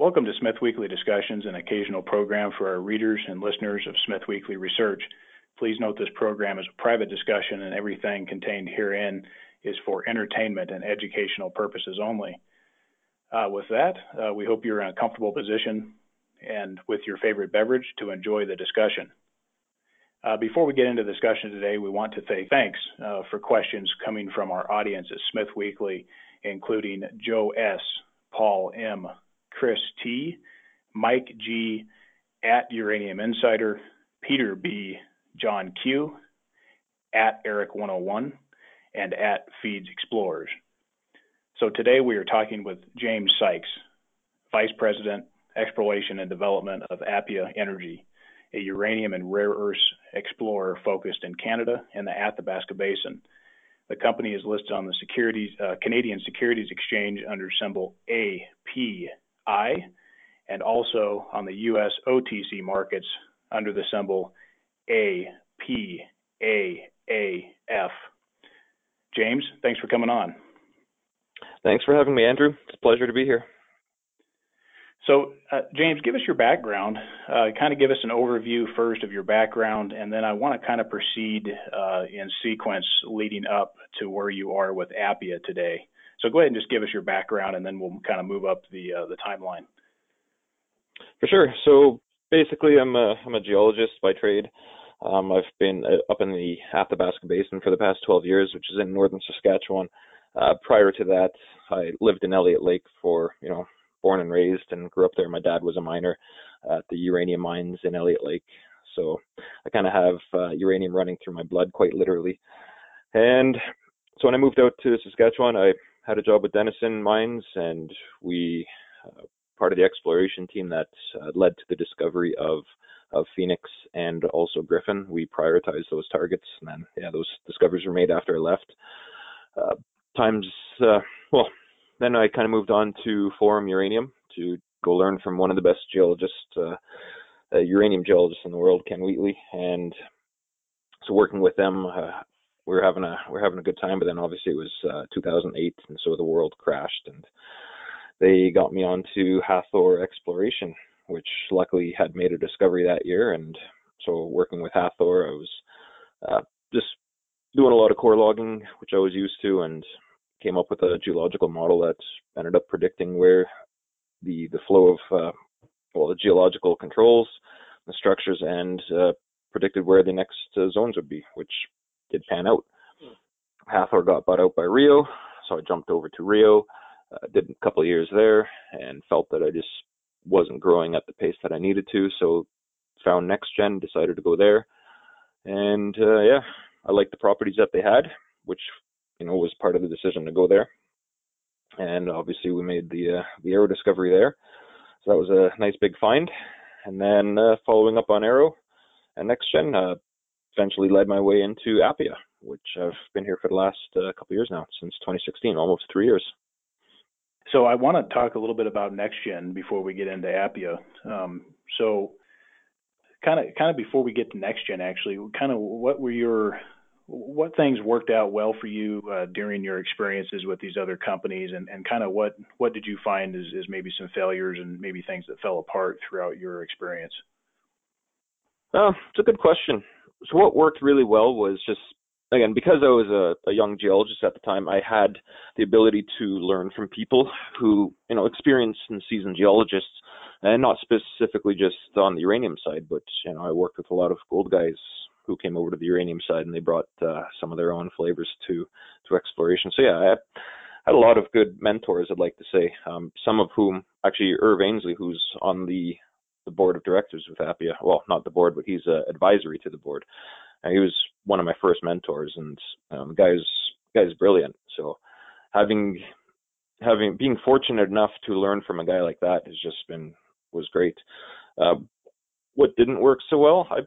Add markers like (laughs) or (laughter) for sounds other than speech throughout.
Welcome to Smith Weekly Discussions, an occasional program for our readers and listeners of Smith Weekly Research. Please note this program is a private discussion and everything contained herein is for entertainment and educational purposes only. Uh, with that, uh, we hope you're in a comfortable position and with your favorite beverage to enjoy the discussion. Uh, before we get into the discussion today, we want to say thanks uh, for questions coming from our audience at Smith Weekly, including Joe S., Paul M., Chris T., Mike G., at Uranium Insider, Peter B., John Q., at Eric101, and at Feeds Explorers. So today we are talking with James Sykes, Vice President, Exploration and Development of Appia Energy, a uranium and rare earths explorer focused in Canada and the Athabasca Basin. The company is listed on the Securities, uh, Canadian Securities Exchange under symbol And also on the U.S. OTC markets under the symbol APAAF. James, thanks for coming on. Thanks for having me, Andrew. It's a pleasure to be here. So, uh, James, give us your background. Uh, kind of give us an overview first of your background, and then I want to kind of proceed uh, in sequence leading up to where you are with Appia today. So, go ahead and just give us your background, and then we'll kind of move up the uh, the timeline. For sure. So, basically, I'm a I'm a geologist by trade. Um, I've been uh, up in the Athabasca Basin for the past 12 years, which is in northern Saskatchewan. Uh, prior to that, I lived in Elliott Lake for you know born and raised and grew up there. My dad was a miner at the uranium mines in Elliott Lake. So I kind of have uh, uranium running through my blood quite literally. And so when I moved out to Saskatchewan, I had a job with Denison Mines and we, uh, part of the exploration team that uh, led to the discovery of of Phoenix and also Gryphon. We prioritized those targets, and then yeah, those discoveries were made after I left. Uh, times, uh, well, then I kind of moved on to Forum Uranium to go learn from one of the best geologists, uh, uh, uranium geologists in the world, Ken Wheatley, and so working with them, uh, we are having a we are having a good time. But then obviously it was uh, 2008, and so the world crashed, and they got me onto Hathor Exploration, which luckily had made a discovery that year, and so working with Hathor, I was uh, just doing a lot of core logging, which I was used to, and came up with a geological model that ended up predicting where the the flow of uh, well the geological controls, the structures, and uh, predicted where the next uh, zones would be, which did pan out. Hathor got bought out by Rio, so I jumped over to Rio, uh, did a couple of years there, and felt that I just wasn't growing at the pace that I needed to. So found NexGen, decided to go there, and uh, yeah, I liked the properties that they had, which you know was part of the decision to go there. And obviously, we made the uh, the Arrow discovery there, so that was a nice big find. And then uh, following up on Arrow and NexGen, uh, eventually led my way into Appia, which I've been here for the last uh, couple years now, since 2016, almost three years. So I want to talk a little bit about NexGen before we get into Appia. Um, so kind of kind of before we get to NexGen, actually, kind of what were your what things worked out well for you uh, during your experiences with these other companies, and, and kind of what what did you find is, is maybe some failures and maybe things that fell apart throughout your experience? Oh, it's a good question. So what worked really well was just again because I was a, a young geologist at the time, I had the ability to learn from people who you know experienced and seasoned geologists, and not specifically just on the uranium side, but you know I worked with a lot of gold guys who came over to the uranium side and they brought uh, some of their own flavors to to exploration. So yeah, I had a lot of good mentors. I'd like to say, um, some of whom actually Irv Annesley, who's on the the board of directors with Appia. Well, not the board, but he's uh, advisory to the board. And he was one of my first mentors, and um, guy's guy's brilliant. So having having being fortunate enough to learn from a guy like that has just been was great. Uh, what didn't work so well, I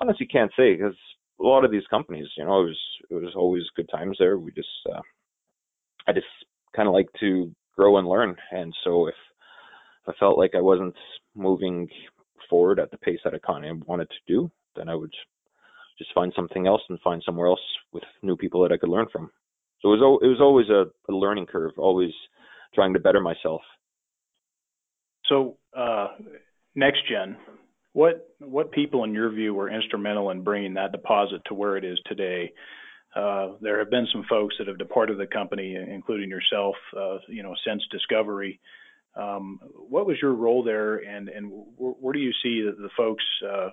honestly can't say because a lot of these companies, you know, it was it was always good times there. We just uh, I just kind of like to grow and learn, and so if I felt like I wasn't moving forward at the pace that I kind of wanted to do, then I would just find something else and find somewhere else with new people that I could learn from. So it was it was always a, a learning curve, always trying to better myself. So, uh, gen, what what people in your view were instrumental in bringing that deposit to where it is today? Uh, there have been some folks that have departed the company, including yourself, uh, you know, since discovery. Um, what was your role there, and and where, where do you see the, the folks, uh,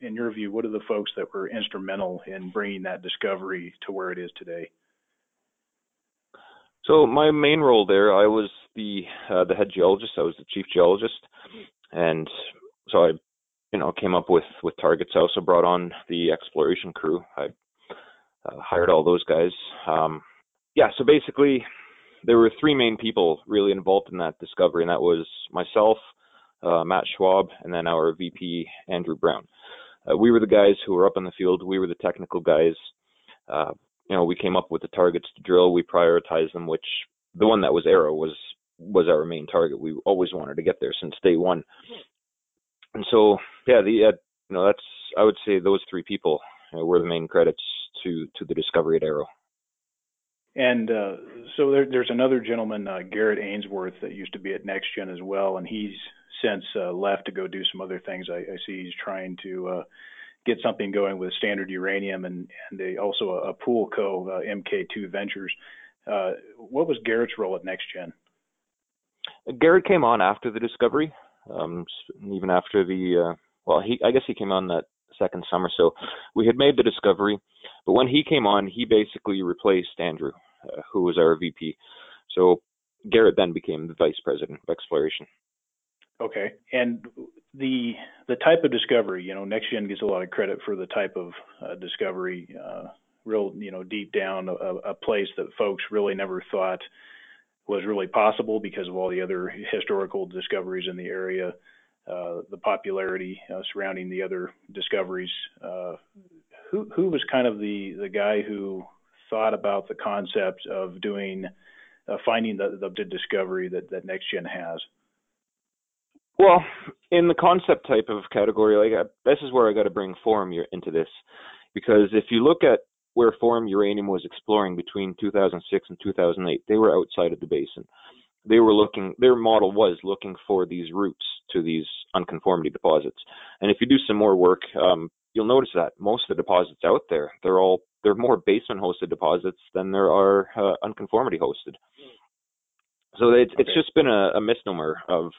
in your view, what are the folks that were instrumental in bringing that discovery to where it is today? So my main role there, I was the uh, the head geologist. I was the chief geologist, and so I, you know, came up with with targets. I also brought on the exploration crew. I uh, hired all those guys. Um, yeah, so basically, there were three main people really involved in that discovery, and that was myself, uh, Matt Schwab, and then our VP Andrew Brown. Uh, we were the guys who were up in the field. We were the technical guys. Uh, you know, we came up with the targets to drill. We prioritized them, which the one that was Arrow was was our main target. We always wanted to get there since day one. And so, yeah, the uh, you know that's I would say those three people were the main credits to to the discovery at Arrow. And uh, so there, there's another gentleman, uh, Garrett Ainsworth, that used to be at NexGen as well, and he's since uh, left to go do some other things. I, I see he's trying to uh, get something going with Standard Uranium and and they also a, a pool co uh, MK2 Ventures. Uh, what was Garrett's role at NexGen? Garrett came on after the discovery, um, even after the uh, well, he I guess he came on that second summer. So we had made the discovery, but when he came on, he basically replaced Andrew, uh, who was our VP. So Garrett then became the vice president of exploration. Okay, and the the type of discovery, you know, NexGen gets a lot of credit for the type of uh, discovery, uh, real, you know, deep down a, a place that folks really never thought was really possible because of all the other historical discoveries in the area, uh, the popularity uh, surrounding the other discoveries. Uh, who who was kind of the the guy who thought about the concept of doing uh, finding the, the discovery that that NexGen has? Well, in the concept type of category, like uh, this is where I got to bring Forum into this, because if you look at where Forum Uranium was exploring between 2006 and 2008, they were outside of the basin. They were looking, their model was looking for these routes to these unconformity deposits. And if you do some more work, um, you'll notice that most of the deposits out there, they're all they're more basement hosted deposits than there are uh, unconformity hosted. So it's okay. it's just been a, a misnomer of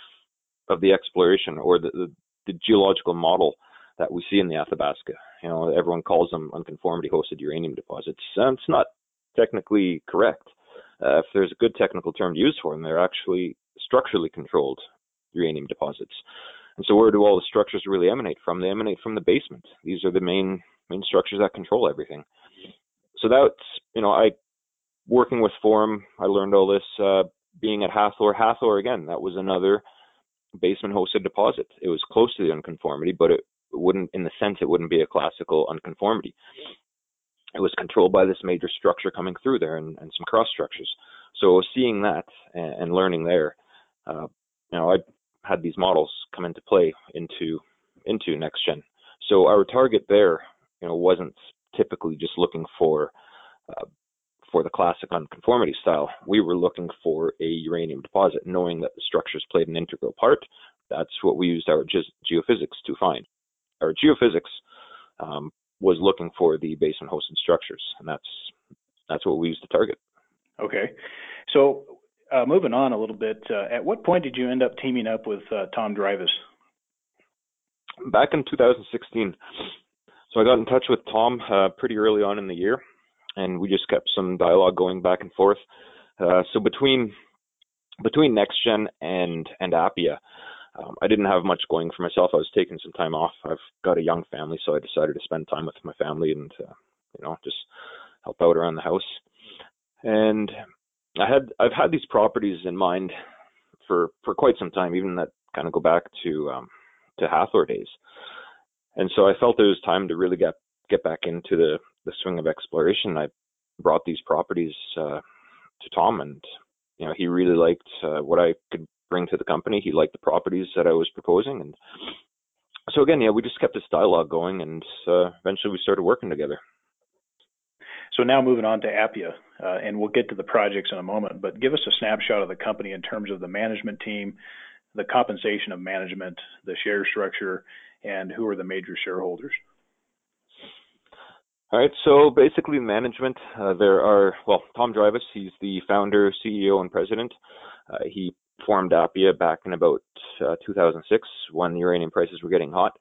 of the exploration or the, the, the geological model that we see in the Athabasca. You know, everyone calls them unconformity hosted uranium deposits. And it's not technically correct. Uh, if there's a good technical term to use for them, they're actually structurally controlled uranium deposits. And so, where do all the structures really emanate from? They emanate from the basement. These are the main main structures that control everything. So that's you know, I working with Forum, I learned all this. Uh, being at Hathor, Hathor again, that was another basement hosted deposit. It was close to the unconformity, but it wouldn't, in the sense, it wouldn't be a classical unconformity. It was controlled by this major structure coming through there and, and some cross structures. So seeing that and, and learning there, uh, you know, I had these models come into play into into NexGen. So our target there, you know, wasn't typically just looking for uh, for the classic unconformity style, we were looking for a uranium deposit, knowing that the structures played an integral part. That's what we used our ge- geophysics to find. Our geophysics um, was looking for the basement hosted structures, and that's that's what we used to target. Okay, so uh, moving on a little bit, uh, at what point did you end up teaming up with uh, Tom Drivas? Back in 2016. So I got in touch with Tom uh, pretty early on in the year and we just kept some dialogue going back and forth. Uh, so between between NexGen and and Appia, um, I didn't have much going for myself. I was taking some time off. I've got a young family, so I decided to spend time with my family and uh, you know just help out around the house. And I had I've had these properties in mind for for quite some time, even that kind of go back to um, to Hathor days. And so I felt it was time to really get get back into the the swing of exploration, I brought these properties uh, to Tom, and you know he really liked uh, what I could bring to the company. He liked the properties that I was proposing, and so again, yeah, we just kept this dialogue going, and uh, eventually we started working together. So now moving on to Appia, uh, and we'll get to the projects in a moment, but give us a snapshot of the company in terms of the management team, the compensation of management, the share structure, and who are the major shareholders? All right. So basically, management, uh, there are, well, Tom Drivas, he's the founder, CEO, and president. Uh, he formed Appia back in about uh, 2006 when the uranium prices were getting hot.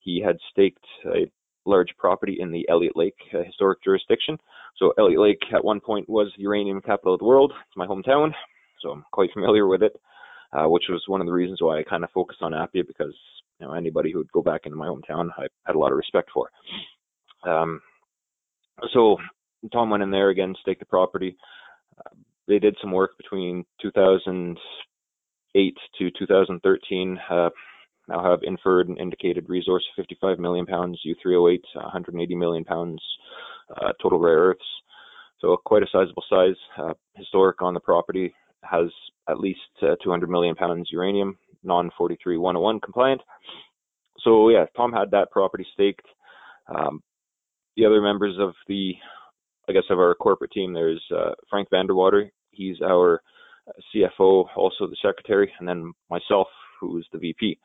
He had staked a large property in the Elliott Lake uh, historic jurisdiction. So Elliott Lake at one point was the uranium capital of the world. It's my hometown, so I'm quite familiar with it, uh, which was one of the reasons why I kind of focused on Appia because you know anybody who would go back into my hometown, I had a lot of respect for. Um, so Tom went in there again, staked the property. Uh, they did some work between 2008 to 2013. Uh, now have inferred and indicated resource 55 million pounds U3O8, 180 million pounds uh, total rare earths. So quite a sizable size. Uh, historic on the property has at least uh, 200 million pounds uranium, non 43101 compliant. So yeah, Tom had that property staked. Um, the other members of the, I guess, of our corporate team, there's uh, Frank Vanderwater. He's our CFO, also the secretary, and then myself, who's the VP.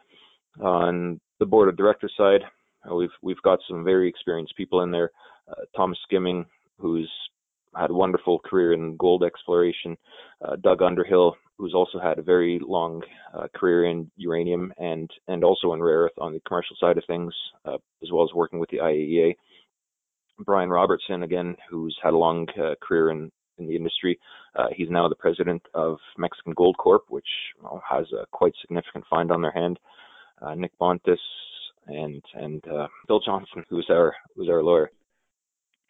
On the board of directors side, uh, we've we've got some very experienced people in there. Uh, Thomas Skimming, who's had a wonderful career in gold exploration. Uh, Doug Underhill, who's also had a very long uh, career in uranium and and also in rare earth on the commercial side of things, uh, as well as working with the IAEA. Brian Robertson, again, who's had a long uh, career in, in the industry. Uh, he's now the president of Mexican Gold Corp, which well, has a quite significant find on their hand. Uh, Nick Bontis and and uh, Bill Johnson, who's our who's our lawyer.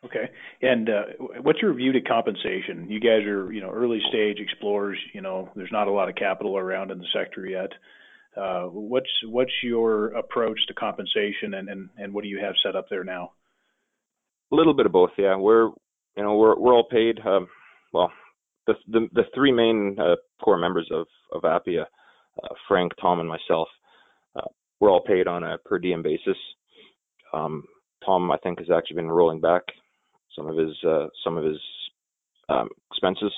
Okay. And uh, what's your view to compensation? You guys are, you know, early stage explorers. You know, there's not a lot of capital around in the sector yet. Uh, what's what's your approach to compensation, and, and and what do you have set up there now? A little bit of both, yeah. We're you know we're we're all paid. Um, well, the the the three main uh, core members of of Appia, uh, Frank, Tom, and myself, uh, we're all paid on a per diem basis. Um, Tom, I think, has actually been rolling back some of his uh, some of his um, expenses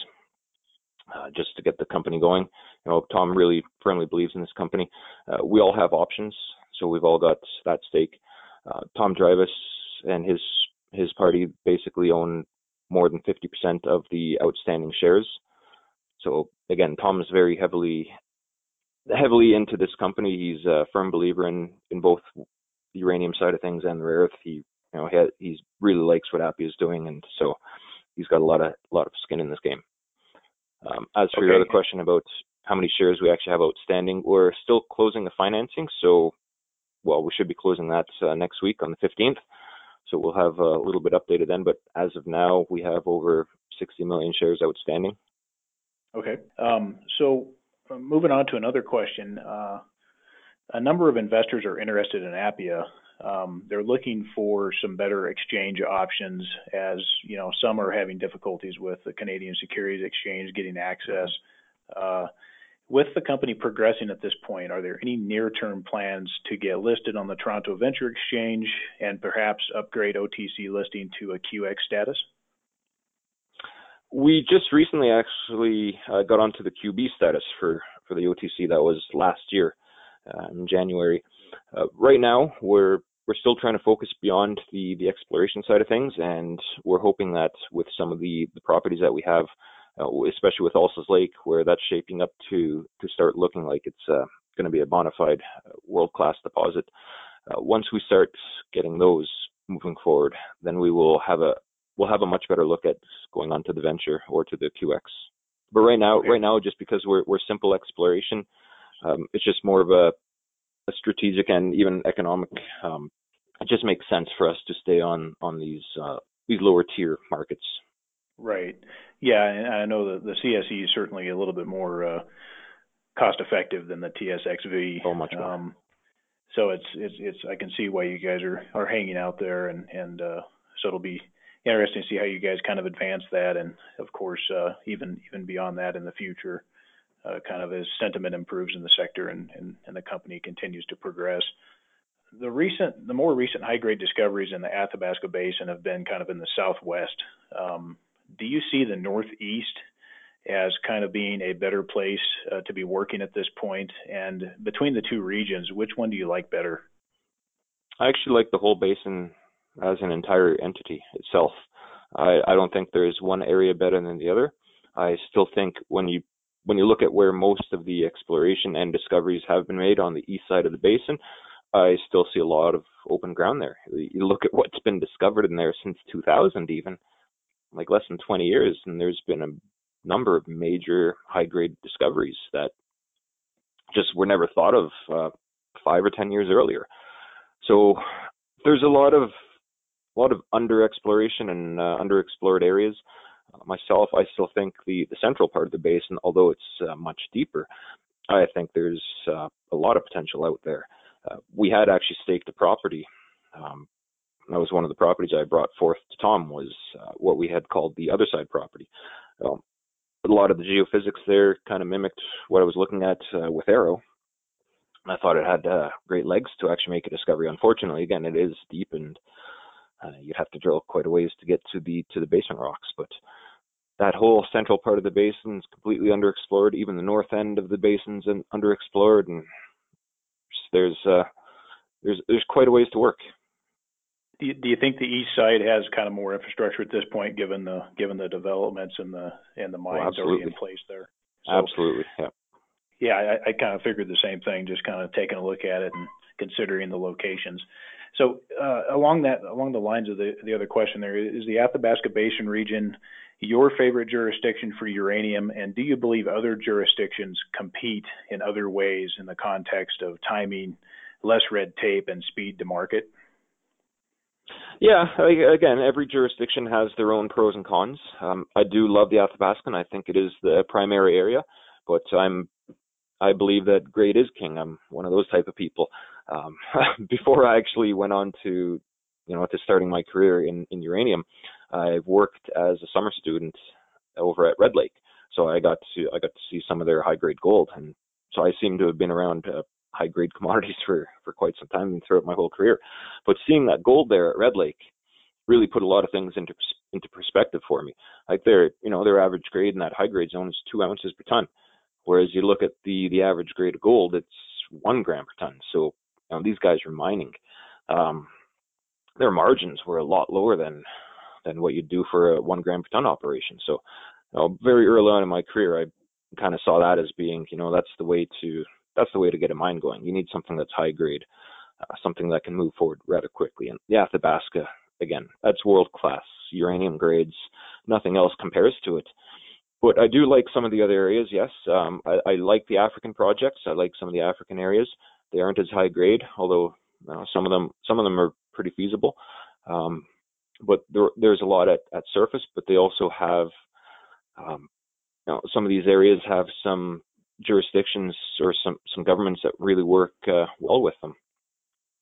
uh, just to get the company going. You know, Tom really firmly believes in this company. Uh, we all have options, so we've all got that stake. Uh, Tom Drivas and his his party basically own more than 50% of the outstanding shares. So again, Tom is very heavily heavily into this company. He's a firm believer in in both the uranium side of things and the rare earth. He you know he he's really likes what Appia is doing, and so he's got a lot of lot of skin in this game. Um, as for okay. your other question about how many shares we actually have outstanding, we're still closing the financing, so well we should be closing that uh, next week on the 15th. So we'll have a little bit updated then. But as of now, we have over 60 million shares outstanding. Okay. Um, so uh, moving on to another question. Uh, a number of investors are interested in Appia. Um, they're looking for some better exchange options as, you know, some are having difficulties with the Canadian Securities Exchange getting access. Uh, with the company progressing at this point, are there any near-term plans to get listed on the Toronto Venture Exchange and perhaps upgrade OTC listing to a QX status? We just recently actually uh, got onto the QB status for, for the OTC. That was last year uh, in January. Uh, right now, we're we're still trying to focus beyond the the exploration side of things, and we're hoping that with some of the the properties that we have especially with Alces Lake, where that's shaping up to to start looking like it's uh, going to be a bona fide uh, world class deposit. Uh, once we start getting those moving forward, then we will have a we'll have a much better look at going on to the venture or to the QX. But right now, right now, just because we're we're simple exploration, um, it's just more of a, a strategic and even economic. Um, it just makes sense for us to stay on on these uh, these lower tier markets. Right. Yeah, and I know that the CSE is certainly a little bit more uh, cost effective than the TSXV. So much more. Um, so it's it's it's I can see why you guys are are hanging out there, and and uh, so it'll be interesting to see how you guys kind of advance that, and of course uh, even even beyond that in the future, uh, kind of as sentiment improves in the sector and, and and the company continues to progress. The recent, the more recent high grade discoveries in the Athabasca Basin have been kind of in the southwest. Um, do you see the Northeast as kind of being a better place uh, to be working at this point? And between the two regions, which one do you like better? I actually like the whole basin as an entire entity itself. I, I don't think there's one area better than the other. I still think when you when you look at where most of the exploration and discoveries have been made on the east side of the basin, I still see a lot of open ground there. You look at what's been discovered in there since 2000, even like less than 20 years, and there's been a number of major high grade discoveries that just were never thought of uh, five or 10 years earlier. So there's a lot of a lot of under exploration and uh, underexplored areas. Uh, myself, I still think the the central part of the basin, although it's uh, much deeper, I think there's uh, a lot of potential out there. Uh, we had actually staked a property. Um, that was one of the properties I brought forth to Tom was uh, what we had called the other side property. Um, a lot of the geophysics there kind of mimicked what I was looking at with Arrow, I thought it had uh, great legs to actually make a discovery. Unfortunately, again, it is deep and uh, you'd have to drill quite a ways to get to the to the basement rocks. But that whole central part of the basin is completely underexplored. Even the north end of the basin's underexplored, and there's uh, there's there's quite a ways to work. Do you, do you think the east side has kind of more infrastructure at this point, given the given the developments and the and the mines oh, already in place there? So, absolutely, yeah yeah, I, I kind of figured the same thing, just kind of taking a look at it and considering the locations. So uh, along that, along the lines of the the other question, there is the Athabasca Basin region your favorite jurisdiction for uranium, and do you believe other jurisdictions compete in other ways in the context of timing, less red tape, and speed to market? Yeah, again, every jurisdiction has their own pros and cons. Um, I do love the Athabasca, and I think it is the primary area, but I'm I believe that great is king. I'm one of those type of people. Um, (laughs) before I actually went on to, you know, to starting my career in, in uranium, I've worked as a summer student over at Red Lake. So I got to I got to see some of their high grade gold, and so I seem to have been around uh, high grade commodities (laughs) for for quite some time and throughout my whole career. But seeing that gold there at Red Lake really put a lot of things into into perspective for me. Like their you know their average grade in that high grade zone is two ounces per ton. Whereas you look at the the average grade of gold, it's one gram per ton. So you know, these guys are mining. Um, their margins were a lot lower than than what you'd do for a one gram per ton operation. So you know, very early on in my career, I kind of saw that as being, you know, that's the way to that's the way to get a mine going. You need something that's high grade, uh, something that can move forward rather quickly. And the Athabasca, again, that's world class uranium grades. Nothing else compares to it but I do like some of the other areas. Yes, um, I, I, like the African projects. I like some of the African areas. They aren't as high grade, although uh, some of them some of them are pretty feasible. Um, but there, there's a lot at, at surface. But they also have, um, you know, some of these areas have some jurisdictions or some some governments that really work uh, well with them,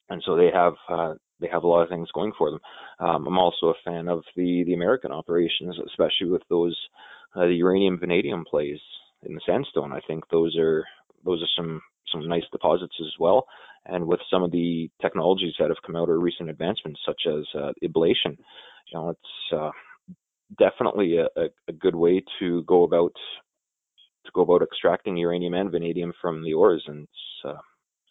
and so they have uh, they have a lot of things going for them. Um, I'm also a fan of the the American operations, especially with those uh, the uranium vanadium plays in the sandstone. I think those are those are some some nice deposits as well. And with some of the technologies that have come out or recent advancements, such as uh, ablation, you know, it's uh, definitely a, a, a, good way to go about to go about extracting uranium and vanadium from the ores, and it's uh,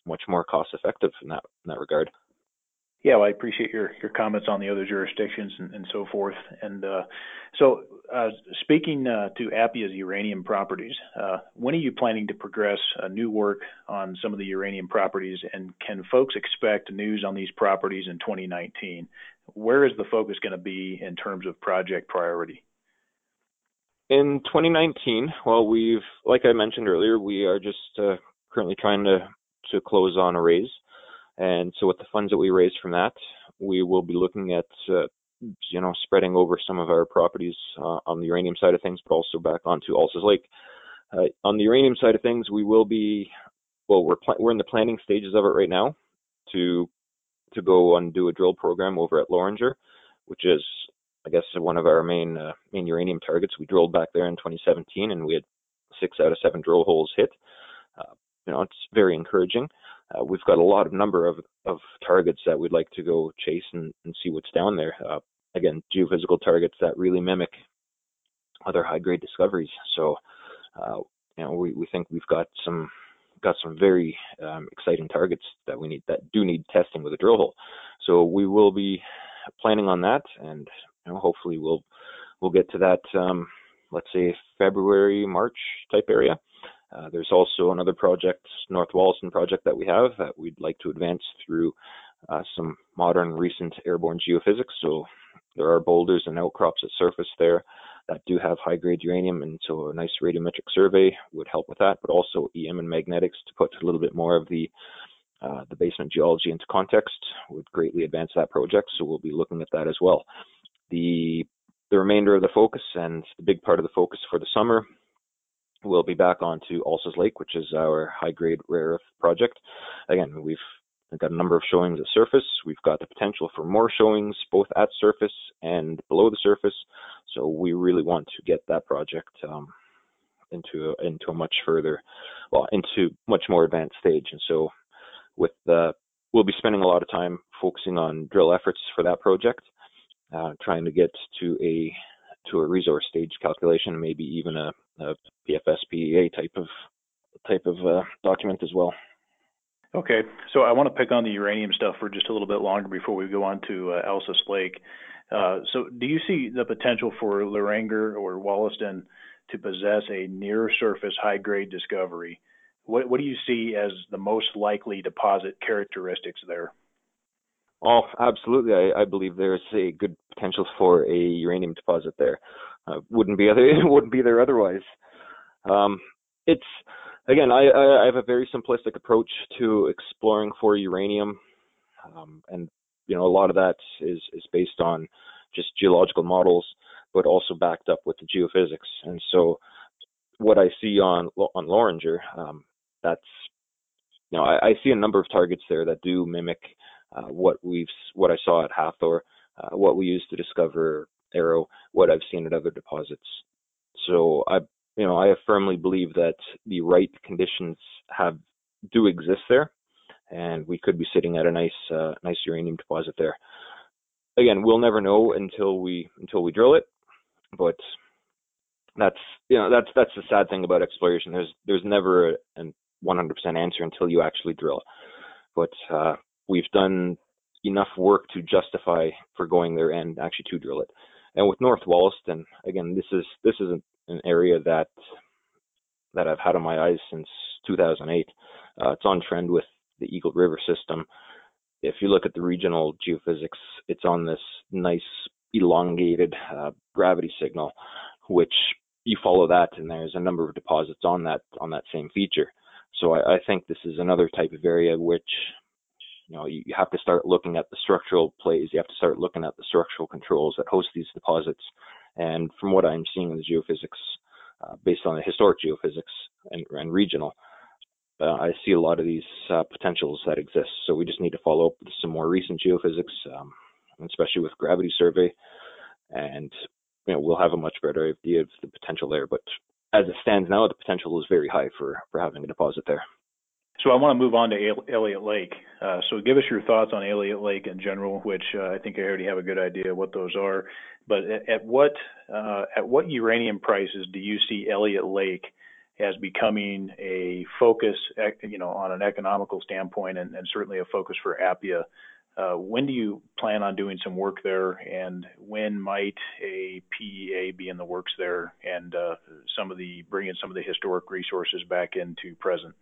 much more cost effective in that in that regard. Yeah, well, I appreciate your your comments on the other jurisdictions and, and so forth. And uh, so, uh, speaking uh, to Appia's uranium properties, uh, when are you planning to progress uh, new work on some of the uranium properties? And can folks expect news on these properties in 2019? Where is the focus going to be in terms of project priority? In 2019, well, we've, like I mentioned earlier, we are just uh, currently trying to to close on a raise. And so with the funds that we raise from that, we will be looking at, uh, you know, spreading over some of our properties uh, on the uranium side of things, but also back onto Alces Lake. Uh, on the uranium side of things, we will be, well, we're pl- we're in the planning stages of it right now to to go and do a drill program over at Loranger, which is, I guess, one of our main uh, main uranium targets. We drilled back there in 2017, and we had six out of seven drill holes hit. Uh, you know, it's very encouraging uh, we've got a lot of number of, of targets that we'd like to go chase and, and see what's down there. Uh, again, geophysical targets that really mimic other high grade discoveries. So, uh, you know, we, we think we've got some got some very um, exciting targets that we need that do need testing with a drill hole. So we will be planning on that, and you know, hopefully we'll we'll get to that. Um, let's say February, March type area. Uh, there's also another project, North Wollaston project that we have that we'd like to advance through uh, some modern recent airborne geophysics. So there are boulders and outcrops at surface there that do have high grade uranium, and so a nice radiometric survey would help with that, but also EM and magnetics to put a little bit more of the uh, the basement geology into context would greatly advance that project. So we'll be looking at that as well. The the remainder of the focus and the big part of the focus for the summer will be back onto Alces Lake, which is our high grade rare earth project. Again, we've got a number of showings at surface. We've got the potential for more showings both at surface and below the surface. So we really want to get that project um, into a, into a much further, well, into much more advanced stage. And so with the, we'll be spending a lot of time focusing on drill efforts for that project, uh, trying to get to a to a resource stage calculation, maybe even a, a PFS PEA type of type of uh, document as well. Okay, so I want to pick on the uranium stuff for just a little bit longer before we go on to uh, Alces Lake. Uh, so, do you see the potential for Loranger or Wollaston to possess a near surface high grade discovery? What, what do you see as the most likely deposit characteristics there? Oh, absolutely. I, I believe there's a good potential for a uranium deposit there. Uh, wouldn't be other, it (laughs) wouldn't be there otherwise. Um, it's again, I, I have a very simplistic approach to exploring for uranium, um, and you know a lot of that is is based on just geological models, but also backed up with the geophysics. And so, what I see on on Loranger, um, that's you know I, I, see a number of targets there that do mimic uh, what we've what I saw at Hathor, uh, what we used to discover Arrow, what I've seen at other deposits. So I you know I firmly believe that the right conditions have do exist there, and we could be sitting at a nice uh, nice uranium deposit there. Again, we'll never know until we until we drill it, but that's you know that's that's the sad thing about exploration. There's there's never a, a 100% answer until you actually drill. But uh, we've done enough work to justify for going there and actually to drill it. And with North Wollaston, again, this is this is an, area that that I've had on my eyes since 2008. Uh, it's on trend with the Eagle River system. If you look at the regional geophysics, it's on this nice elongated uh, gravity signal, which you follow that, and there's a number of deposits on that on that same feature. So I, I think this is another type of area which you know you, you have to start looking at the structural plays. You have to start looking at the structural controls that host these deposits. And from what I'm seeing in the geophysics, uh, based on the historic geophysics and, and regional, uh, I see a lot of these uh, potentials that exist. So we just need to follow up with some more recent geophysics, um, especially with gravity survey, and you know we'll have a much better idea of the potential there. But as it stands now, the potential is very high for for having a deposit there. So I want to move on to Elliott Lake. Uh, so give us your thoughts on Elliott Lake in general, which uh, I think I already have a good idea what those are. But at, at what uh, at what uranium prices do you see Elliott Lake as becoming a focus, you know, on an economical standpoint, and, and certainly a focus for Appia? Uh, when do you plan on doing some work there, and when might a PEA be in the works there, and uh, some of the bringing some of the historic resources back into present?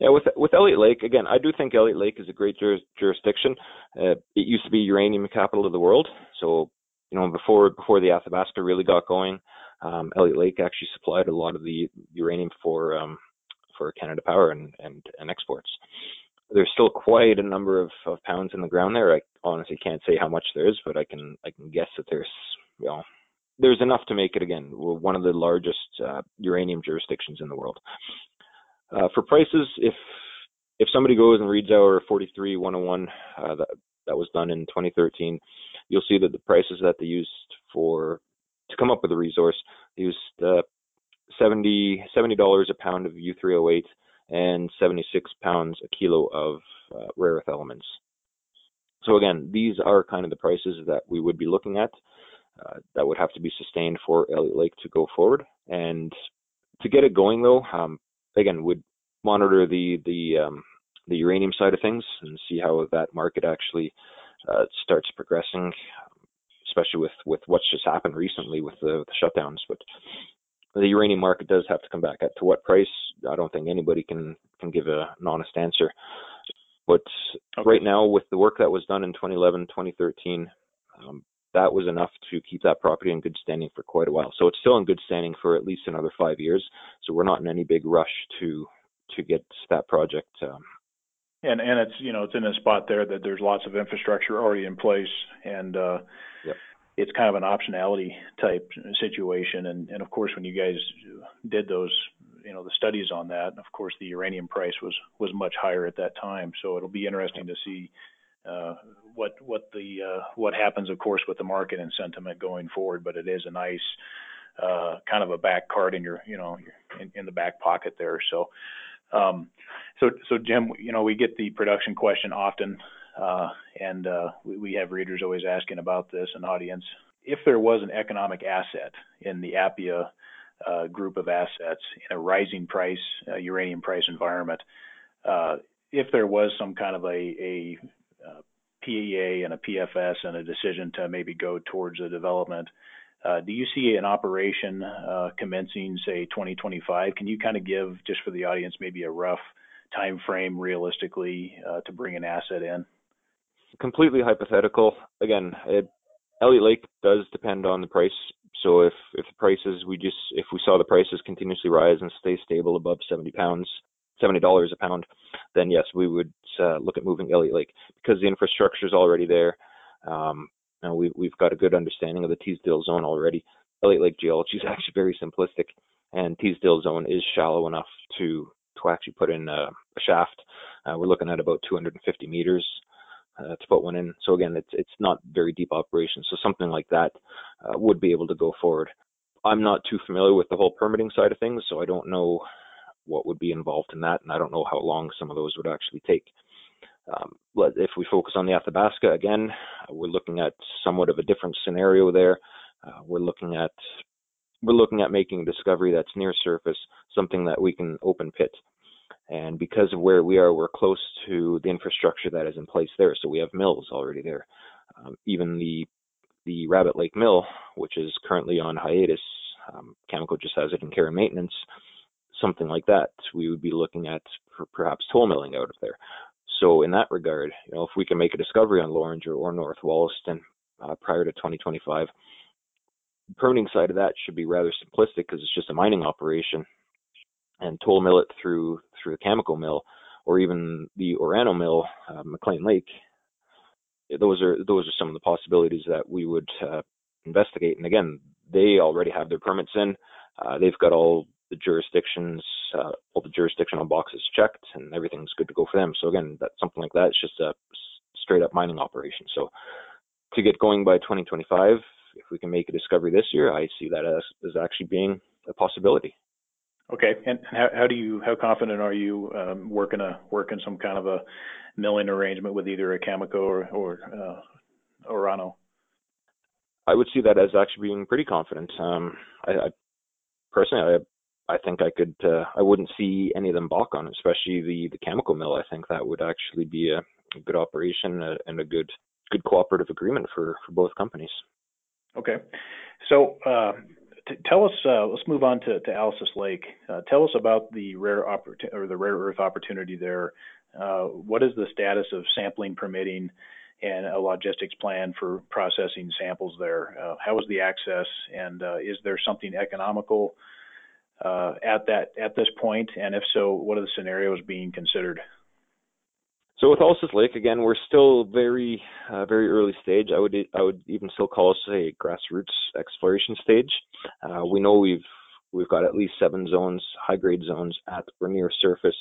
Yeah, with with Elliott Lake again, I do think Elliott Lake is a great juris, jurisdiction. Uh, it used to be uranium capital of the world, so you know before before the Athabasca really got going, um, Elliott Lake actually supplied a lot of the uranium for um, for Canada Power and, and and exports. There's still quite a number of, of pounds in the ground there. I honestly can't say how much there is, but I can I can guess that there's you know there's enough to make it again one of the largest uh, uranium jurisdictions in the world. Uh, for prices, if if somebody goes and reads our 43 101 uh, that that was done in 2013, you'll see that the prices that they used for to come up with the resource used uh, 70 dollars a pound of U3O8 and 76 pounds a kilo of uh, rare earth elements. So again, these are kind of the prices that we would be looking at. uh, that would have to be sustained for Elliott Lake to go forward. And to get it going, though, um, again, would monitor the the um, the uranium side of things and see how that market actually uh, starts progressing, especially with with what's just happened recently with the, the shutdowns. But the uranium market does have to come back. At to what price? I don't think anybody can can give a, an honest answer. But okay. right now, with the work that was done in 2011, 2013, um, that was enough to keep that property in good standing for quite a while. So it's still in good standing for at least another five years. So we're not in any big rush to to get that project. Um, and and it's you know it's in a spot there that there's lots of infrastructure already in place, and uh, yep. it's kind of an optionality type situation. And and of course when you guys did those you know the studies on that, of course the uranium price was was much higher at that time. So it'll be interesting to see uh, what what the uh, what happens, of course, with the market and sentiment going forward. But it is a nice uh, kind of a back card in your you know in, in the back pocket there. So um, so so Jim, you know we get the production question often, uh, and uh, we, we have readers always asking about this, and audience. If there was an economic asset in the Appia uh, group of assets in a rising price uh, uranium price environment, uh, if there was some kind of a, a PEA and a PFS and a decision to maybe go towards a development. Uh, do you see an operation uh, commencing, say, 2025? Can you kind of give, just for the audience, maybe a rough time frame realistically uh, to bring an asset in? Completely hypothetical. Again, it, Elliott Lake does depend on the price. So if the prices we just if we saw the prices continuously rise and stay stable above 70 pounds, seventy dollars a pound, then yes, we would uh, look at moving Elliott Lake because the infrastructure is already there. Um, know, we, we've got a good understanding of the Teasdale zone already. Elliott Lake geology is (laughs) actually very simplistic, and Teasdale zone is shallow enough to to actually put in a, a shaft. Uh, we're looking at about 250 meters uh, to put one in. So again, it's it's not very deep operation. So something like that uh, would be able to go forward. I'm not too familiar with the whole permitting side of things, so I don't know what would be involved in that, and I don't know how long some of those would actually take. Um, but if we focus on the Athabasca again, we're looking at somewhat of a different scenario there. Uh, we're looking at we're looking at making a discovery that's near surface, something that we can open pit. And because of where we are, we're close to the infrastructure that is in place there. So we have mills already there. Um, even the the Rabbit Lake Mill, which is currently on hiatus, um, just has it in care and maintenance something like that, we would be looking at perhaps toll milling out of there. So in that regard, you know, if we can make a discovery on Loranger or North Wollaston uh, prior to 2025, the permitting side of that should be rather simplistic because it's just a mining operation, and toll mill it through through the Cameco mill or even the Orano mill, uh, McLean Lake. Those are those are some of the possibilities that we would uh, investigate. And again, they already have their permits in. Uh, they've got all the jurisdictions, uh, all the jurisdictional boxes checked, and everything's good to go for them. So again, that something like that, it's just a straight up mining operation. So to get going by 2025, if we can make a discovery this year, I see that as, as actually being a possibility. Okay, and how, how do you, how confident are you um, working a working some kind of a milling arrangement with either a Cameco or or uh, Orano? I would see that as actually being pretty confident. Um, I, I personally, I I think I could uh, I wouldn't see any of them balk on, especially the the Cameco mill. I think that would actually be a, a good operation and a good good cooperative agreement for for both companies. Okay, so uh, t- tell us. Uh, let's move on to, to Alces Lake. Uh, tell us about the rare oppor- or the rare earth opportunity there. Uh, what is the status of sampling permitting? and a logistics plan for processing samples there. Uh, how is the access, and uh, is there something economical uh, at that at this point? And if so, what are the scenarios being considered? So with Alces Lake, again, we're still very uh, very early stage. I would I would even still call us a grassroots exploration stage. Uh, we know we've we've got at least seven zones, high grade zones at or near surface.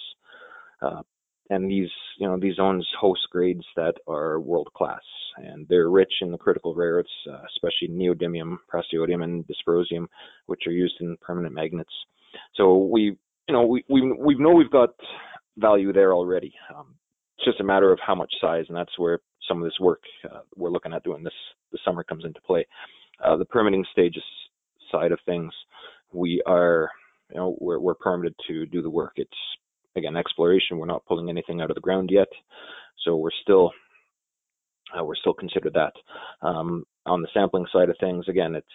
Uh, and these you know these zones host grades that are world class and they're rich in the critical rare earths uh, especially neodymium praseodymium and dysprosium which are used in permanent magnets. So we you know we we we know we've got value there already. Um, it's just a matter of how much size and that's where some of this work uh, we're looking at doing this this summer comes into play. Uh, the permitting stages side of things, we are, you know, we're, we're permitted to do the work. It's again exploration. We're not pulling anything out of the ground yet, so we're still uh, we're still considered that. Um, on the sampling side of things, again, it's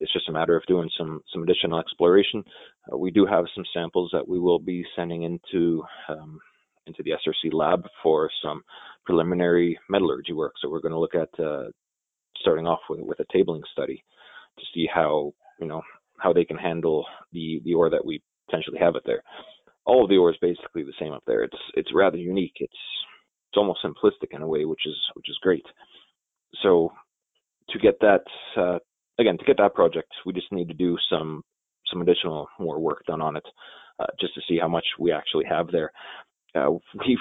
it's just a matter of doing some some additional exploration. Uh, we do have some samples that we will be sending into um, into the SRC lab for some preliminary metallurgy work. So we're going to look at uh, starting off with with a tabling study to see how you know how they can handle the the ore that we potentially have it there. All of the ore is basically the same up there. It's it's rather unique. It's it's almost simplistic in a way, which is which is great. So to get that uh, again to get that project, we just need to do some some additional more work done on it, uh, just to see how much we actually have there. Uh, we've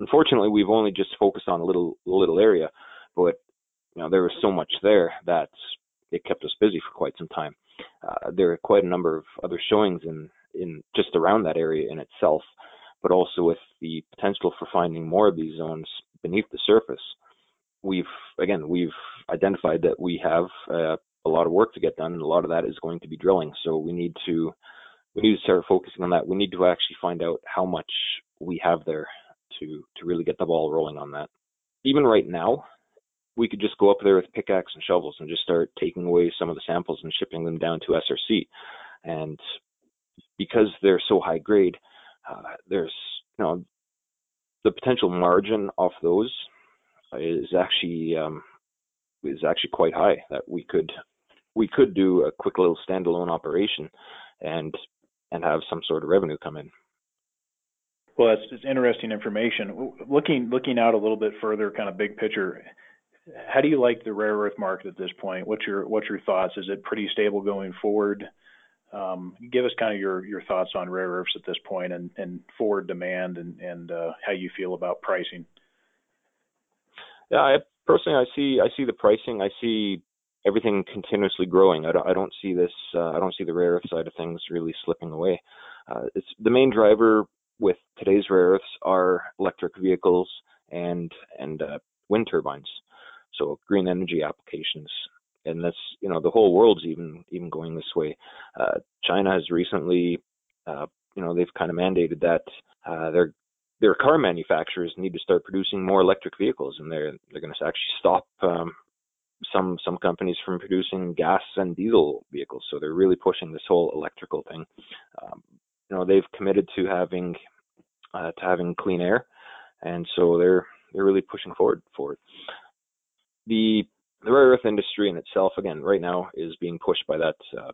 unfortunately we've only just focused on a little little area, but you know there was so much there that it kept us busy for quite some time. Uh, there are quite a number of other showings in in just around that area in itself, but also with the potential for finding more of these zones beneath the surface. We've again we've identified that we have uh, a lot of work to get done, and a lot of that is going to be drilling. So we need to we need to start focusing on that. We need to actually find out how much we have there to to really get the ball rolling on that. Even right now, we could just go up there with pickaxe and shovels and just start taking away some of the samples and shipping them down to SRC. And because they're so high grade, uh, there's you know the potential margin off those is actually um, is actually quite high that we could we could do a quick little standalone operation and and have some sort of revenue come in. Well, that's, that's interesting information. Looking looking out a little bit further, kind of big picture. How do you like the rare earth market at this point? What's your what's your thoughts? Is it pretty stable going forward? Um, give us kind of your your thoughts on rare earths at this point and, forward demand and and uh, how you feel about pricing. Yeah, I personally I see I see the pricing. I see everything continuously growing. I don't, see this. Uh, I don't see the rare earth side of things really slipping away. Uh, it's the main driver with today's rare earths are electric vehicles and and uh, wind turbines, so green energy applications. And that's you know the whole world's even even going this way. Uh, China has recently, uh, you know, they've kind of mandated that uh, their their car manufacturers need to start producing more electric vehicles, and they're they're going to actually stop um, some some companies from producing gas and diesel vehicles. So they're really pushing this whole electrical thing. Um, you know, they've committed to having uh, to having clean air, and so they're they're really pushing forward for it. The the rare earth industry in itself, again, right now is being pushed by that uh,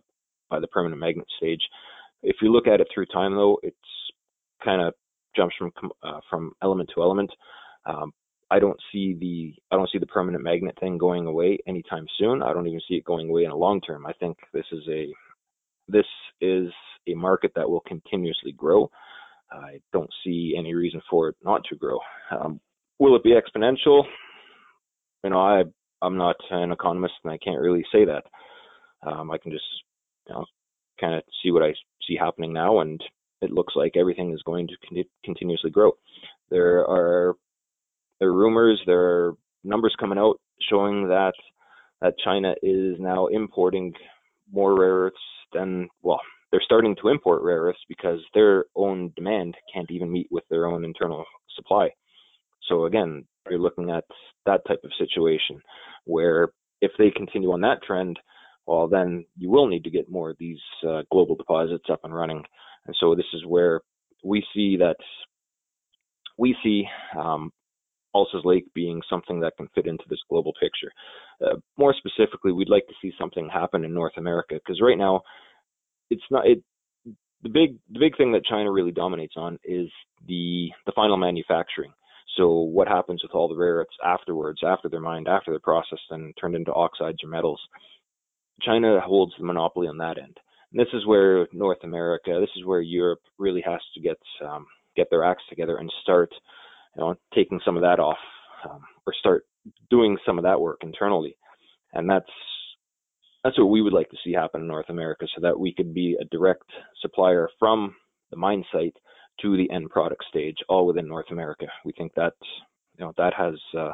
by the permanent magnet stage. If you look at it through time, though, it's kind of jumps from uh, from element to element. Um, I don't see the I don't see the permanent magnet thing going away anytime soon. I don't even see it going away in a long term. I think this is a this is a market that will continuously grow. I don't see any reason for it not to grow. Um, will it be exponential? You know, I I'm not an economist and I can't really say that. Um, I can just you know kind of see what I see happening now, and it looks like everything is going to con- continuously grow. There are there are rumors, there are numbers coming out showing that that China is now importing more rare earths than well, they're starting to import rare earths because their own demand can't even meet with their own internal supply. So again, you're looking at that type of situation where if they continue on that trend, well, then you will need to get more of these uh, global deposits up and running. And so this is where we see that we see um, Lake being something that can fit into this global picture. Uh, more specifically, we'd like to see something happen in North America because right now, it's not it. The big the big thing that China really dominates on is the the final manufacturing. So what happens with all the rare earths afterwards, after they're mined, after they're processed and turned into oxides or metals? China holds the monopoly on that end. And this is where North America, this is where Europe really has to get um, get their acts together and start you know, taking some of that off um, or start doing some of that work internally. And that's that's what we would like to see happen in North America, so that we could be a direct supplier from the mine site to the end product stage, all within North America. We think that you know that has uh,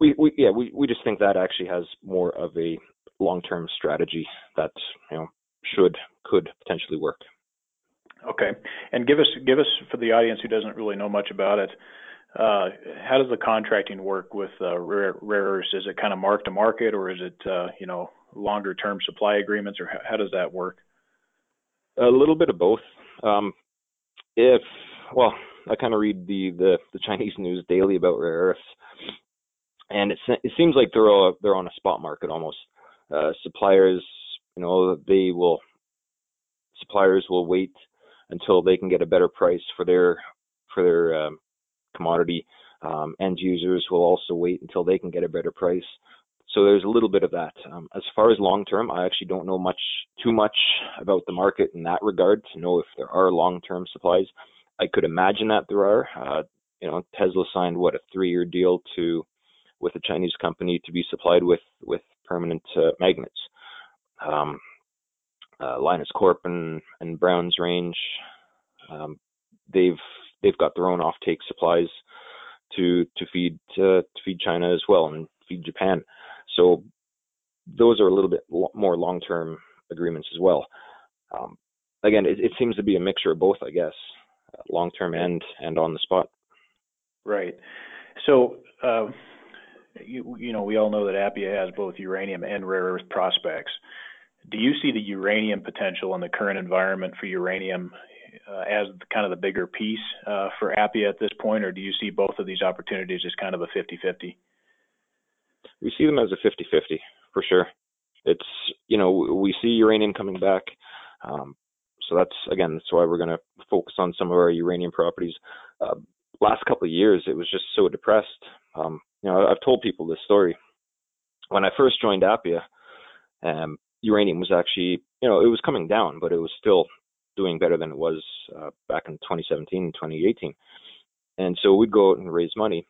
we, we yeah we, we just think that actually has more of a long-term strategy that you know should could potentially work. Okay, and give us give us for the audience who doesn't really know much about it. Uh, how does the contracting work with uh, rare, rare earths? Is it kind of mark to market, or is it uh, you know longer term supply agreements, or how, how, does that work? A little bit of both. Um, if well, I kind of read the, the, the Chinese news daily about rare earths, and it it seems like they're all, they're on a spot market almost. Uh, suppliers, you know, they will suppliers will wait until they can get a better price for their for their um, commodity. Um, end users will also wait until they can get a better price. So there's a little bit of that. Um, as far as long term, I actually don't know much too much about the market in that regard to know if there are long term supplies. I could imagine that there are. Uh, you know, Tesla signed what a three year deal to with a Chinese company to be supplied with with permanent uh, magnets. Um, uh, Lynas Corp and, and Browns Range, um, they've they've got their own offtake supplies to to feed uh, to feed China as well and feed Japan. So those are a little bit lo- more long term agreements as well. Um, again, it, it, seems to be a mixture of both, I guess, uh, long term and and on the spot. Right. So. Uh, you, you know, we all know that Appia has both uranium and rare earth prospects. Do you see the uranium potential in the current environment for uranium uh, as kind of the bigger piece uh, for Appia at this point, or do you see both of these opportunities as kind of a 50-50? We see them as a 50-50 for sure. It's you know we see uranium coming back, um, so that's again that's why we're going to focus on some of our uranium properties. Uh, last couple of years, it was just so depressed. Um, you know, I've told people this story. When I first joined Appia, um, uranium was actually, you know, it was coming down, but it was still doing better than it was uh, back in 2017 and 2018. And so we'd go out and raise money,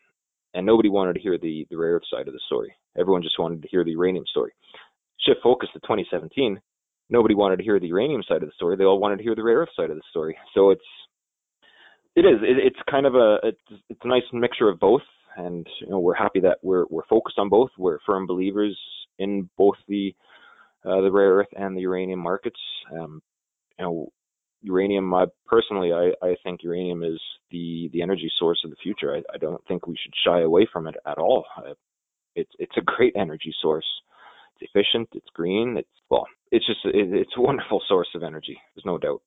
and nobody wanted to hear the the rare side of the story. Everyone just wanted to hear the uranium story. Shift focus to 2017. Nobody wanted to hear the uranium side of the story. They all wanted to hear the rare earth side of the story. So it's it is. It, it's kind of a it's, it's a nice mixture of both, and you know we're happy that we're we're focused on both. We're firm believers in both the uh, the rare earth and the uranium markets. Um, you know, uranium. I, personally, I, I think uranium is the the energy source of the future. I, I don't think we should shy away from it at all. I, it's it's a great energy source. It's efficient. It's green. It's well. It's just it, it's a wonderful source of energy. There's no doubt.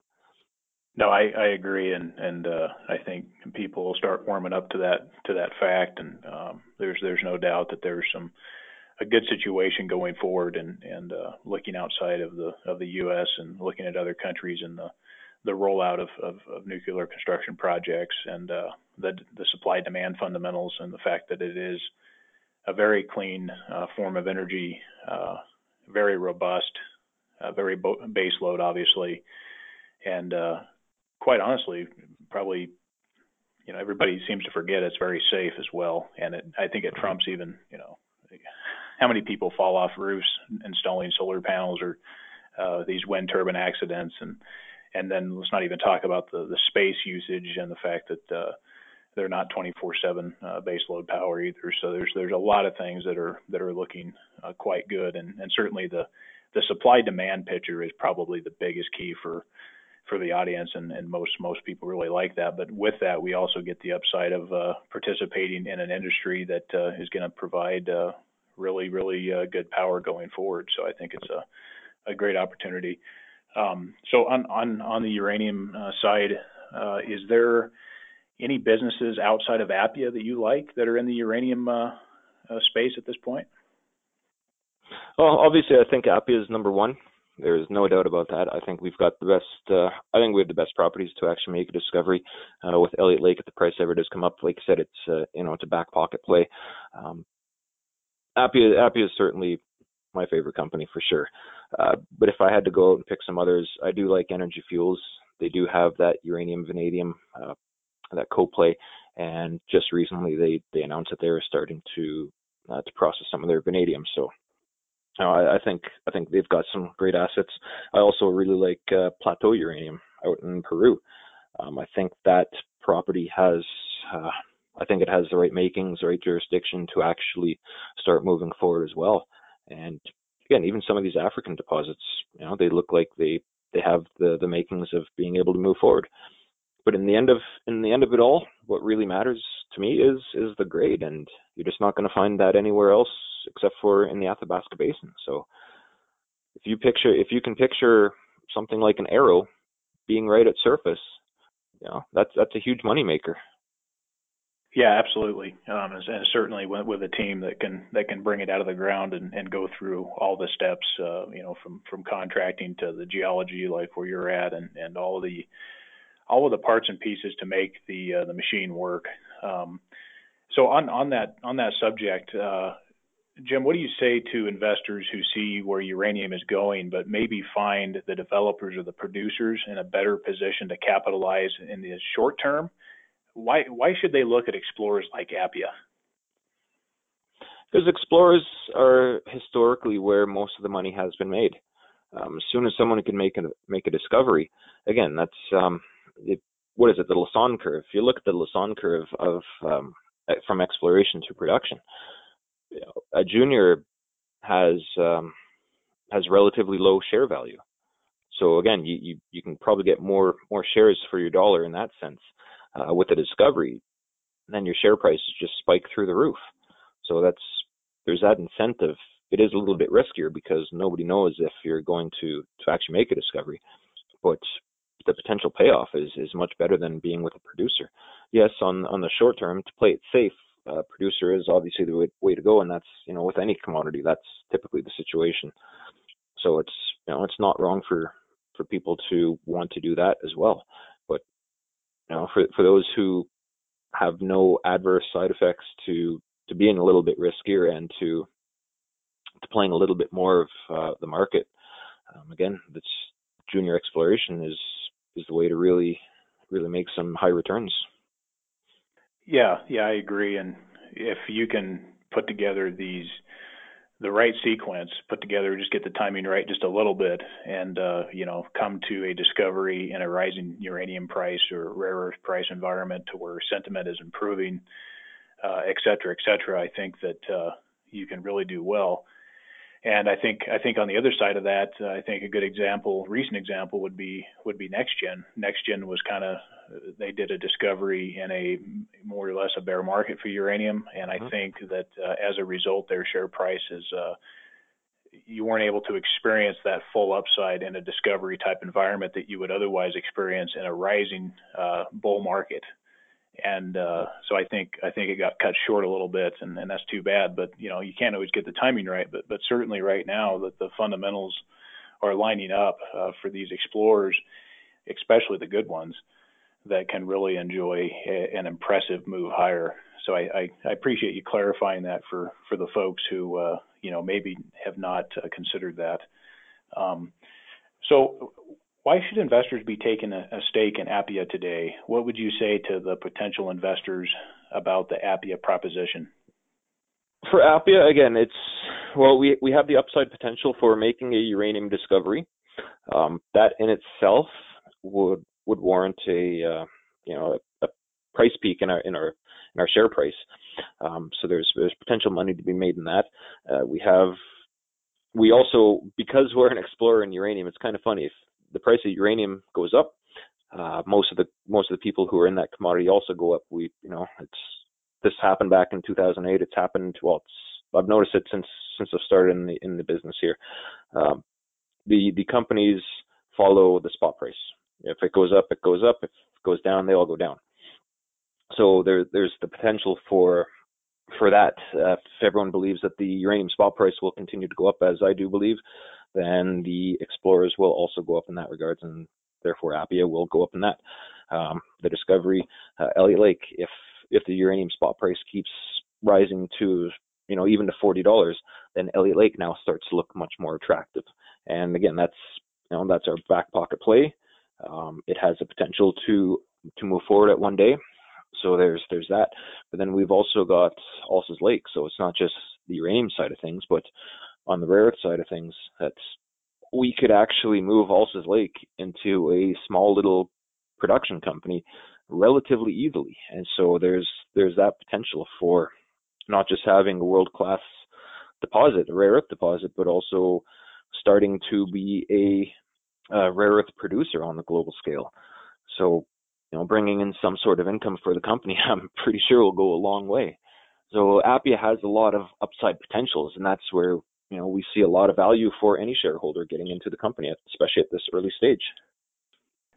No, I, I agree, and and uh, I think people will start warming up to that to that fact, and um, there's there's no doubt that there's some a good situation going forward, and and uh, looking outside of the of the U.S. and looking at other countries and the the rollout of, of, of nuclear construction projects and uh, the the supply demand fundamentals and the fact that it is a very clean uh, form of energy, uh, very robust, uh, very bo- base load, obviously, and uh, quite honestly, probably, you know, everybody seems to forget it's very safe as well. And it, I think it trumps even, you know, how many people fall off roofs installing solar panels or uh, these wind turbine accidents, and and then let's not even talk about the the space usage and the fact that uh, they're not 24/7 uh, base load power either. So there's there's a lot of things that are that are looking uh, quite good, and and certainly the the supply demand picture is probably the biggest key for for the audience, and, and most most people really like that. But with that, we also get the upside of uh, participating in an industry that uh, is going to provide uh, really really uh, good power going forward. So I think it's a a great opportunity. Um, so on on on the uranium uh, side, uh, is there any businesses outside of Appia that you like that are in the uranium space at this point? Well, obviously, I think Appia is number one. There's no doubt about that. I think we've got the best. Uh, I think we have the best properties to actually make a discovery uh, with Elliot Lake. If the price ever does come up, like I said, it's uh, you know it's a back pocket play. Um, Appia, Appia is certainly my favorite company for sure. Uh, but if I had to go out and pick some others, I do like Energy Fuels. They do have that uranium vanadium uh, that co-play, and just recently they they announced that they were starting to uh, to process some of their vanadium. So know, I, I think I think they've got some great assets. I also really like uh, Plateau Uranium out in Peru. Um, I think that property has, uh, I think it has the right makings, the right jurisdiction to actually start moving forward as well. And again, even some of these African deposits, you know, they look like they they have the the makings of being able to move forward. But in the end of in the end of it all, what really matters to me is is the grade, and you're just not going to find that anywhere else except for in the Athabasca Basin. So if you picture if you can picture something like an arrow being right at surface, you know, that's that's a huge moneymaker. Yeah, absolutely, um, and, and certainly with, with, a team that can that can bring it out of the ground and, and go through all the steps, uh, you know, from from contracting to the geology, like where you're at, and and all the all of the parts and pieces to make the uh, the machine work. Um, so on on that on that subject, uh, Jim, what do you say to investors who see where uranium is going, but maybe find the developers or the producers in a better position to capitalize in the short term? why why should they look at explorers like Appia? Because explorers are historically where most of the money has been made. Um, as soon as someone can make a make a discovery, again, that's um, what is it? The Lassonde curve. If you look at the Lassonde curve of um, from exploration to production, a junior has um, has relatively low share value. So again, you, you you can probably get more more shares for your dollar in that sense uh, with the discovery, then your share prices just spike through the roof. So that's there's that incentive. It is a little bit riskier because nobody knows if you're going to to actually make a discovery, but the potential payoff is is much better than being with a producer. Yes, on on the short term, to play it safe, uh, producer is obviously the way, way to go, and that's you know with any commodity, that's typically the situation. So it's you know it's not wrong for for people to want to do that as well But you know, for for those who have no adverse side effects to to being a little bit riskier and to to playing a little bit more of uh, the market. Um, again, that's junior exploration is is the way to really really make some high returns. Yeah, yeah, I agree. And if you can put together these the right sequence put together, just get the timing right just a little bit, and uh, you know come to a discovery in a rising uranium price or rare earth price environment to where sentiment is improving, uh, et cetera, et cetera. I think that uh, you can really do well. And I think I think on the other side of that, uh, I think a good example, recent example would be would be NexGen. NexGen was kind of they did a discovery in a more or less a bear market for uranium, and I mm-hmm. think that uh, as a result, their share price is uh, you weren't able to experience that full upside in a discovery type environment that you would otherwise experience in a rising uh, bull market. And uh, so I think I think it got cut short a little bit, and, and that's too bad. But you know you can't always get the timing right. But but certainly right now that the fundamentals are lining up uh, for these explorers, especially the good ones that can really enjoy a, an impressive move higher. So I, I, I, appreciate you clarifying that for, for the folks who uh, you know maybe have not uh, considered that. Um, so why should investors be taking a, stake in Appia today? What would you say to the potential investors about the Appia proposition? For Appia, again, it's well, we have the upside potential for making a uranium discovery. Um, that in itself would would warrant a uh, you know a, price peak in our in our in our share price. Um, so there's potential money to be made in that. Uh, we have we also because we're an explorer in uranium, it's kind of funny the price of uranium goes up, uh, most of the most of the people who are in that commodity also go up. We you know it's this happened back in 2008. It's happened well. It's, I've noticed it since since I've started in the in the business here. Um, the the companies follow the spot price. If it goes up, it goes up. If it goes down, they all go down. So there, there's the potential for for that. Uh, if everyone believes that the uranium spot price will continue to go up, as I do believe, then the explorers will also go up in that regards, and therefore Appia will go up in that. Um, the discovery, uh, Lake, if if the uranium spot price keeps rising to you know even to forty dollars, then Elliot Lake now starts to look much more attractive. And again, that's you know that's our back pocket play. Um, it has the potential to to move forward at one day. So there's there's that. But then we've also got Alces Lake. So it's not just the uranium side of things, but on the rare earth side of things, that's we could actually move Alces Lake into a small little production company relatively easily. And so there's there's that potential for not just having a world class deposit, a rare earth deposit, but also starting to be a, a rare earth producer on the global scale. So, you know, bringing in some sort of income for the company, (laughs) I'm pretty sure will go a long way. So Appia has a lot of upside potentials, and that's where you know we see a lot of value for any shareholder getting into the company, especially at this early stage.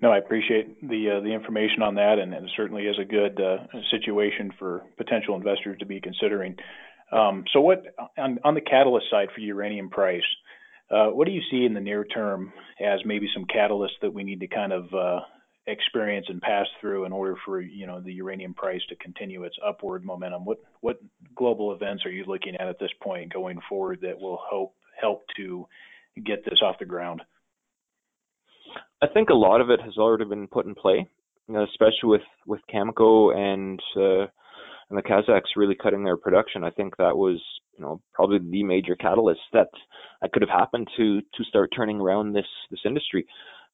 No, I appreciate the uh, the information on that, and, and it certainly is a good uh, situation for potential investors to be considering. Um, so, what on, on the catalyst side for uranium price? Uh, what do you see in the near term as maybe some catalysts that we need to kind of uh, experience and pass through in order for you know the uranium price to continue its upward momentum? What what global events are you looking at at this point going forward that will help help to get this off the ground? I think a lot of it has already been put in play, you know, especially with with Cameco and uh, and the Kazakhs really cutting their production. I think that was you know probably the major catalyst that that could have happened to to start turning around this this industry.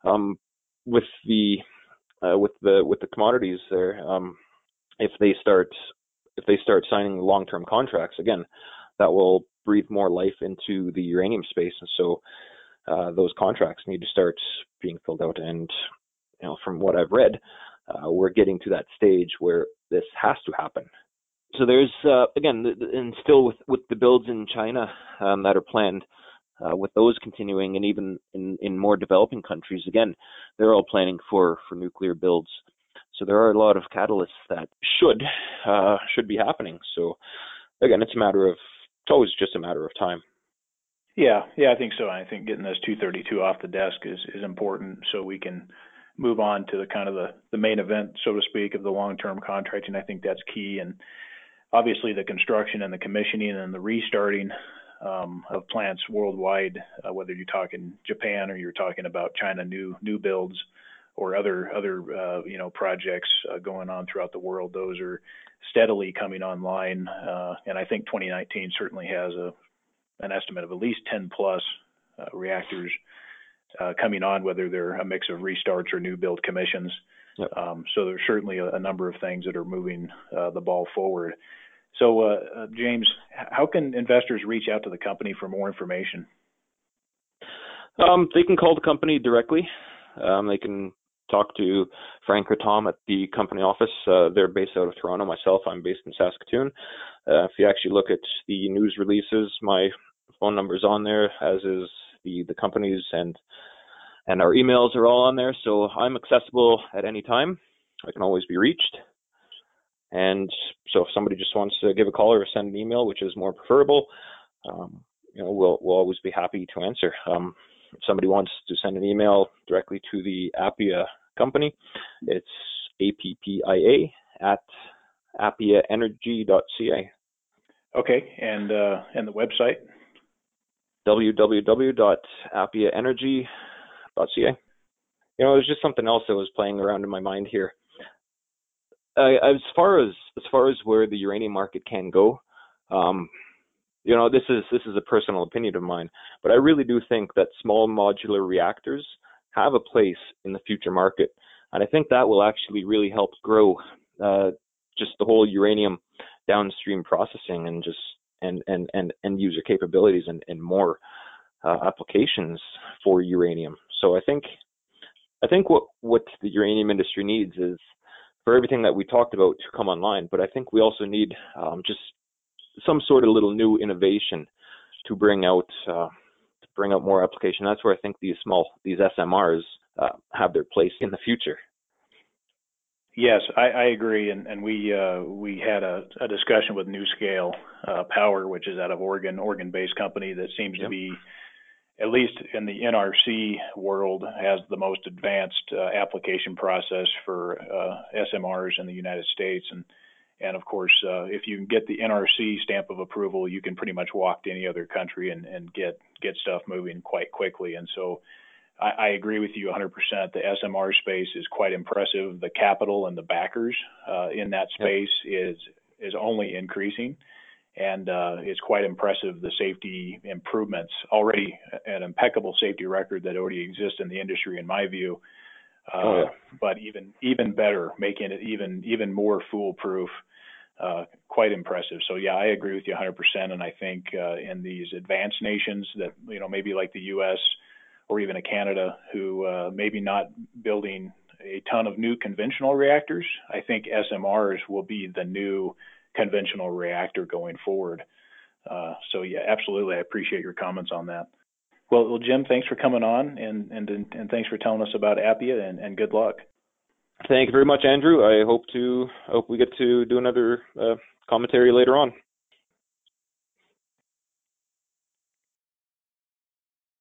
Um, with the uh, with the with the commodities there, um, if they start if they start signing long term contracts again, that will breathe more life into the uranium space, and so uh, those contracts need to start being filled out. And you know, from what I've read, uh, we're getting to that stage where this has to happen. So there's uh, again, and still with with the builds in China um, that are planned, uh, with those continuing, and even in in more developing countries, again, they're all planning for for nuclear builds. So there are a lot of catalysts that should uh, should be happening. So again, it's a matter of it's always just a matter of time. Yeah, yeah, I think so. I think getting this 232 off the desk is is important so we can move on to the kind of the the main event, so to speak, of the long-term contracting. I think that's key, and obviously the construction and the commissioning and the restarting um, of plants worldwide, uh, whether you're talking Japan or you're talking about China new new builds or other other uh, you know projects uh, going on throughout the world, those are steadily coming online, uh, and I think 2019 certainly has a an estimate of at least 10 plus uh, reactors uh, coming on, whether they're a mix of restarts or new build commissions. Yep. Um, so there's certainly a, a, number of things that are moving uh, the ball forward. So, uh, uh, James, how can investors reach out to the company for more information? Um, they can call the company directly. Um, they can talk to Frank or Tom at the company office. Uh, they're based out of Toronto. Myself, I'm based in Saskatoon. Uh, if you actually look at the news releases, my phone number is on there, as is the the companies and and our emails are all on there. So I'm accessible at any time. I can always be reached. And so if somebody just wants to give a call or send an email, which is more preferable, um, you know, we'll we'll always be happy to answer. Um, if somebody wants to send an email directly to the Appia company, it's appia at appiaenergy.ca. Okay, and uh, and the website www.appiaenergy.ca. You know, it was just something else that was playing around in my mind here. Uh, as far as as far as where the uranium market can go, um, you know, this is this is a personal opinion of mine, but I really do think that small modular reactors have a place in the future market, and I think that will actually really help grow uh, just the whole uranium downstream processing and just and and and end user capabilities and and more uh, applications for uranium. So I think I think what what the uranium industry needs is for everything that we talked about to come online, but I think we also need um, just some sort of little new innovation to bring out uh, to bring out more application. That's where I think these small these SMRs uh, have their place in the future. Yes, I, I agree, and, and we uh, we had a, a, discussion with NuScale uh, Power, which is out of Oregon, Oregon-based company that seems yep. to be, at least in the NRC world, has the most advanced uh, application process for uh, SMRs in the United States, and and of course, uh, if you can get the NRC stamp of approval, you can pretty much walk to any other country and, and get get stuff moving quite quickly, and so I, I agree with you 100%. The SMR space is quite impressive. The capital and the backers uh, in that space yep. is is only increasing, and uh, it's quite impressive. The safety improvements already an impeccable safety record that already exists in the industry, in my view. Uh, oh, yeah. But even even better, making it even even more foolproof uh, quite impressive. So yeah, I agree with you 100%. And I think uh, in these advanced nations that you know maybe like the U.S. or even a Canada who uh, maybe not building a ton of new conventional reactors, I think SMRs will be the new conventional reactor going forward. Uh, so yeah, absolutely, I appreciate your comments on that. Well, well, Jim, thanks for coming on, and and and thanks for telling us about Appia, and, and good luck. Thank you very much, Andrew. I hope to hope we get to do another uh, commentary later on.